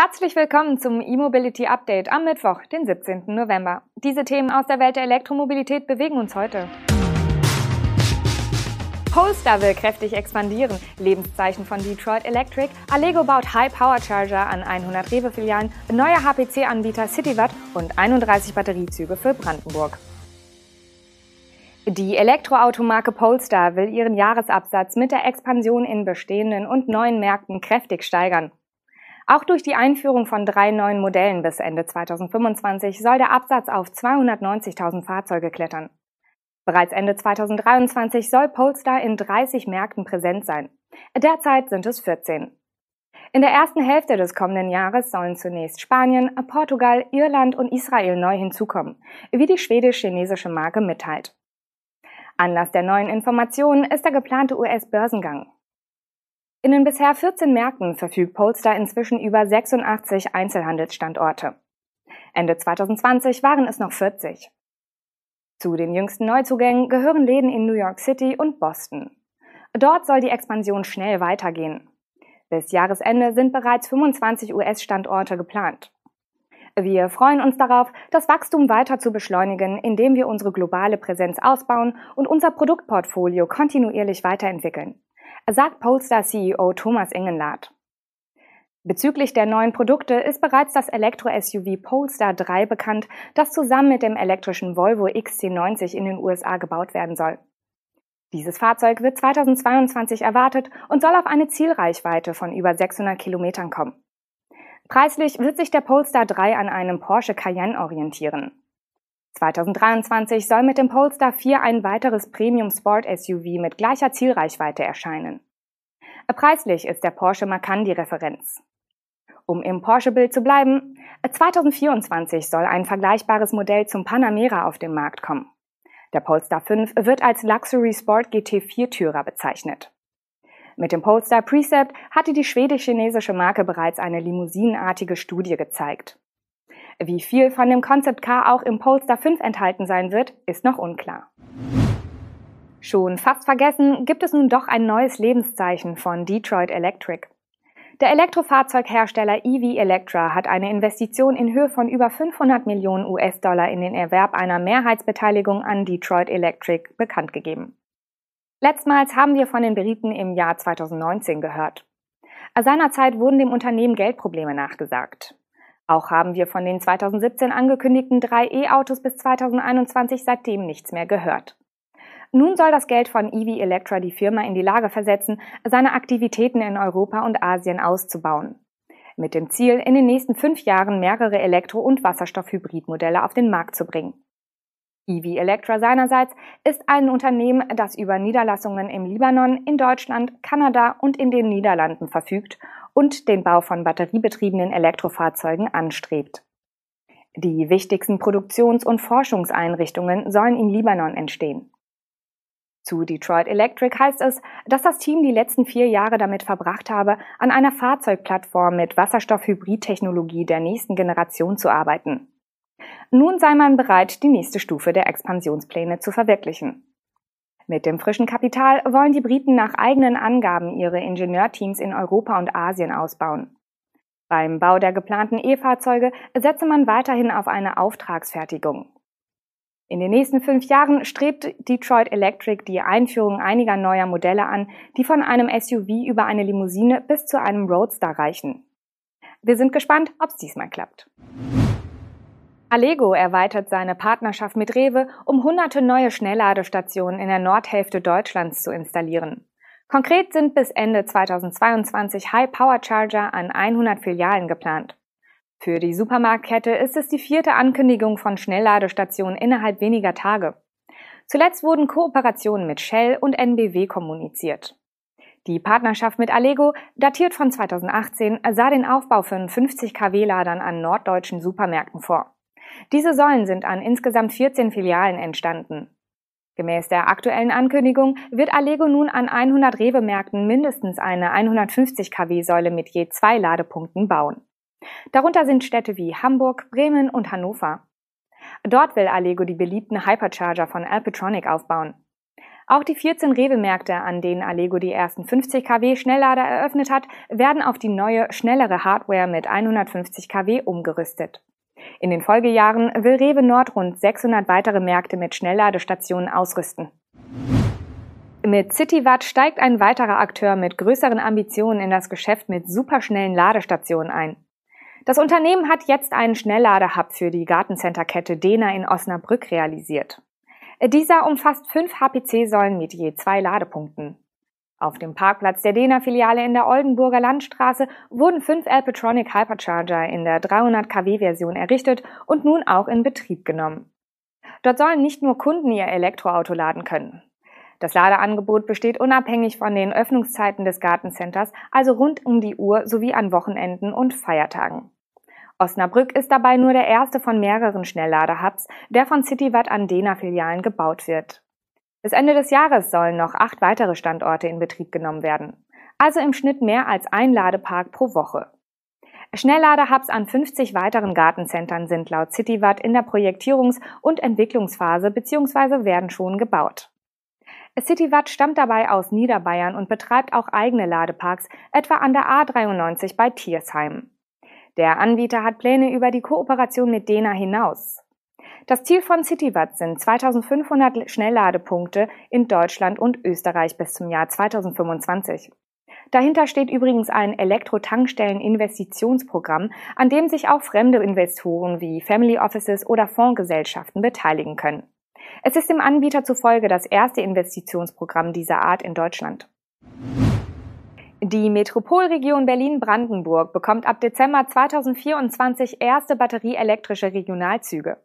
Herzlich willkommen zum E-Mobility Update am Mittwoch, den 17. November. Diese Themen aus der Welt der Elektromobilität bewegen uns heute. Polestar will kräftig expandieren. Lebenszeichen von Detroit Electric. Allego baut High-Power-Charger an 100 Rewe-Filialen. Neuer HPC-Anbieter CityWatt und 31 Batteriezüge für Brandenburg. Die Elektroautomarke Polestar will ihren Jahresabsatz mit der Expansion in bestehenden und neuen Märkten kräftig steigern. Auch durch die Einführung von drei neuen Modellen bis Ende 2025 soll der Absatz auf 290.000 Fahrzeuge klettern. Bereits Ende 2023 soll Polestar in 30 Märkten präsent sein. Derzeit sind es 14. In der ersten Hälfte des kommenden Jahres sollen zunächst Spanien, Portugal, Irland und Israel neu hinzukommen, wie die schwedisch-chinesische Marke mitteilt. Anlass der neuen Informationen ist der geplante US-Börsengang. In den bisher 14 Märkten verfügt Polestar inzwischen über 86 Einzelhandelsstandorte. Ende 2020 waren es noch 40. Zu den jüngsten Neuzugängen gehören Läden in New York City und Boston. Dort soll die Expansion schnell weitergehen. Bis Jahresende sind bereits 25 US-Standorte geplant. Wir freuen uns darauf, das Wachstum weiter zu beschleunigen, indem wir unsere globale Präsenz ausbauen und unser Produktportfolio kontinuierlich weiterentwickeln sagt Polestar-CEO Thomas Ingenlath. Bezüglich der neuen Produkte ist bereits das Elektro-SUV Polestar 3 bekannt, das zusammen mit dem elektrischen Volvo XC90 in den USA gebaut werden soll. Dieses Fahrzeug wird 2022 erwartet und soll auf eine Zielreichweite von über 600 Kilometern kommen. Preislich wird sich der Polestar 3 an einem Porsche Cayenne orientieren. 2023 soll mit dem Polestar 4 ein weiteres Premium Sport SUV mit gleicher Zielreichweite erscheinen. Preislich ist der Porsche Macan die Referenz. Um im Porsche-Bild zu bleiben, 2024 soll ein vergleichbares Modell zum Panamera auf den Markt kommen. Der Polestar 5 wird als Luxury Sport GT 4-Türer bezeichnet. Mit dem Polestar Precept hatte die schwedisch-chinesische Marke bereits eine limousinenartige Studie gezeigt. Wie viel von dem Concept Car auch im Polestar 5 enthalten sein wird, ist noch unklar. Schon fast vergessen, gibt es nun doch ein neues Lebenszeichen von Detroit Electric. Der Elektrofahrzeughersteller EV Electra hat eine Investition in Höhe von über 500 Millionen US-Dollar in den Erwerb einer Mehrheitsbeteiligung an Detroit Electric bekannt gegeben. Letztmals haben wir von den Briten im Jahr 2019 gehört. Seinerzeit wurden dem Unternehmen Geldprobleme nachgesagt. Auch haben wir von den 2017 angekündigten drei E-Autos bis 2021 seitdem nichts mehr gehört. Nun soll das Geld von EV Electra die Firma in die Lage versetzen, seine Aktivitäten in Europa und Asien auszubauen. Mit dem Ziel, in den nächsten fünf Jahren mehrere Elektro- und Wasserstoff-Hybridmodelle auf den Markt zu bringen. EV Electra seinerseits ist ein Unternehmen, das über Niederlassungen im Libanon, in Deutschland, Kanada und in den Niederlanden verfügt und den Bau von batteriebetriebenen Elektrofahrzeugen anstrebt. Die wichtigsten Produktions- und Forschungseinrichtungen sollen in Libanon entstehen. Zu Detroit Electric heißt es, dass das Team die letzten vier Jahre damit verbracht habe, an einer Fahrzeugplattform mit Wasserstoff-Hybrid-Technologie der nächsten Generation zu arbeiten. Nun sei man bereit, die nächste Stufe der Expansionspläne zu verwirklichen. Mit dem frischen Kapital wollen die Briten nach eigenen Angaben ihre Ingenieurteams in Europa und Asien ausbauen. Beim Bau der geplanten E-Fahrzeuge setze man weiterhin auf eine Auftragsfertigung. In den nächsten fünf Jahren strebt Detroit Electric die Einführung einiger neuer Modelle an, die von einem SUV über eine Limousine bis zu einem Roadster reichen. Wir sind gespannt, ob es diesmal klappt. Allego erweitert seine Partnerschaft mit Rewe, um hunderte neue Schnellladestationen in der Nordhälfte Deutschlands zu installieren. Konkret sind bis Ende 2022 High-Power-Charger an 100 Filialen geplant. Für die Supermarktkette ist es die vierte Ankündigung von Schnellladestationen innerhalb weniger Tage. Zuletzt wurden Kooperationen mit Shell und NBW kommuniziert. Die Partnerschaft mit Allego, datiert von 2018, sah den Aufbau von 50 kW-Ladern an norddeutschen Supermärkten vor. Diese Säulen sind an insgesamt 14 Filialen entstanden. Gemäß der aktuellen Ankündigung wird Allego nun an 100 Rewe-Märkten mindestens eine 150 kW-Säule mit je zwei Ladepunkten bauen. Darunter sind Städte wie Hamburg, Bremen und Hannover. Dort will Allego die beliebten Hypercharger von Alpetronic aufbauen. Auch die 14 Rewe-Märkte, an denen Allego die ersten 50 kW Schnelllader eröffnet hat, werden auf die neue, schnellere Hardware mit 150 kW umgerüstet. In den Folgejahren will Rewe Nord rund 600 weitere Märkte mit Schnellladestationen ausrüsten. Mit CityWatt steigt ein weiterer Akteur mit größeren Ambitionen in das Geschäft mit superschnellen Ladestationen ein. Das Unternehmen hat jetzt einen Schnellladehub für die Gartencenter-Kette Dena in Osnabrück realisiert. Dieser umfasst fünf HPC-Säulen mit je zwei Ladepunkten. Auf dem Parkplatz der Dena-Filiale in der Oldenburger Landstraße wurden fünf Alpetronic Hypercharger in der 300 kW-Version errichtet und nun auch in Betrieb genommen. Dort sollen nicht nur Kunden ihr Elektroauto laden können. Das Ladeangebot besteht unabhängig von den Öffnungszeiten des Gartencenters, also rund um die Uhr sowie an Wochenenden und Feiertagen. Osnabrück ist dabei nur der erste von mehreren Schnellladehubs, der von CityWatt an Dena-Filialen gebaut wird. Bis Ende des Jahres sollen noch acht weitere Standorte in Betrieb genommen werden. Also im Schnitt mehr als ein Ladepark pro Woche. Schnellladehubs an 50 weiteren Gartencentern sind laut CityWatt in der Projektierungs- und Entwicklungsphase bzw. werden schon gebaut. CityWatt stammt dabei aus Niederbayern und betreibt auch eigene Ladeparks, etwa an der A93 bei Tiersheim. Der Anbieter hat Pläne über die Kooperation mit Dena hinaus. Das Ziel von CityWatt sind 2500 Schnellladepunkte in Deutschland und Österreich bis zum Jahr 2025. Dahinter steht übrigens ein Elektrotankstellen-Investitionsprogramm, an dem sich auch fremde Investoren wie Family Offices oder Fondsgesellschaften beteiligen können. Es ist dem Anbieter zufolge das erste Investitionsprogramm dieser Art in Deutschland. Die Metropolregion Berlin-Brandenburg bekommt ab Dezember 2024 erste batterieelektrische Regionalzüge.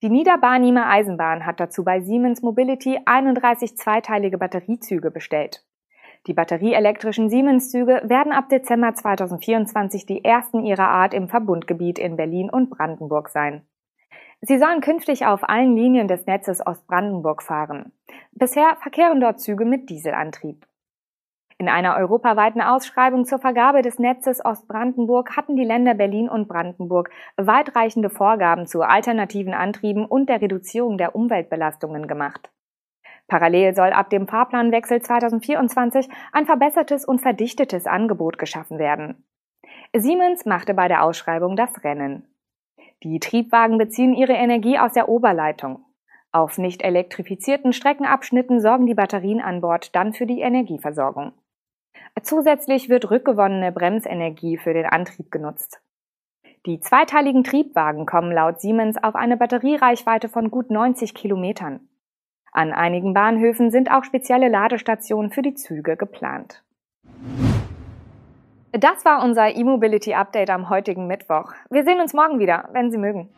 Die Niederbarnimer Eisenbahn hat dazu bei Siemens Mobility 31 zweiteilige Batteriezüge bestellt. Die batterieelektrischen Siemens-Züge werden ab Dezember 2024 die ersten ihrer Art im Verbundgebiet in Berlin und Brandenburg sein. Sie sollen künftig auf allen Linien des Netzes Ostbrandenburg fahren. Bisher verkehren dort Züge mit Dieselantrieb. In einer europaweiten Ausschreibung zur Vergabe des Netzes Ostbrandenburg hatten die Länder Berlin und Brandenburg weitreichende Vorgaben zu alternativen Antrieben und der Reduzierung der Umweltbelastungen gemacht. Parallel soll ab dem Fahrplanwechsel 2024 ein verbessertes und verdichtetes Angebot geschaffen werden. Siemens machte bei der Ausschreibung das Rennen. Die Triebwagen beziehen ihre Energie aus der Oberleitung. Auf nicht elektrifizierten Streckenabschnitten sorgen die Batterien an Bord dann für die Energieversorgung. Zusätzlich wird rückgewonnene Bremsenergie für den Antrieb genutzt. Die zweiteiligen Triebwagen kommen laut Siemens auf eine Batteriereichweite von gut 90 Kilometern. An einigen Bahnhöfen sind auch spezielle Ladestationen für die Züge geplant. Das war unser E-Mobility Update am heutigen Mittwoch. Wir sehen uns morgen wieder, wenn Sie mögen.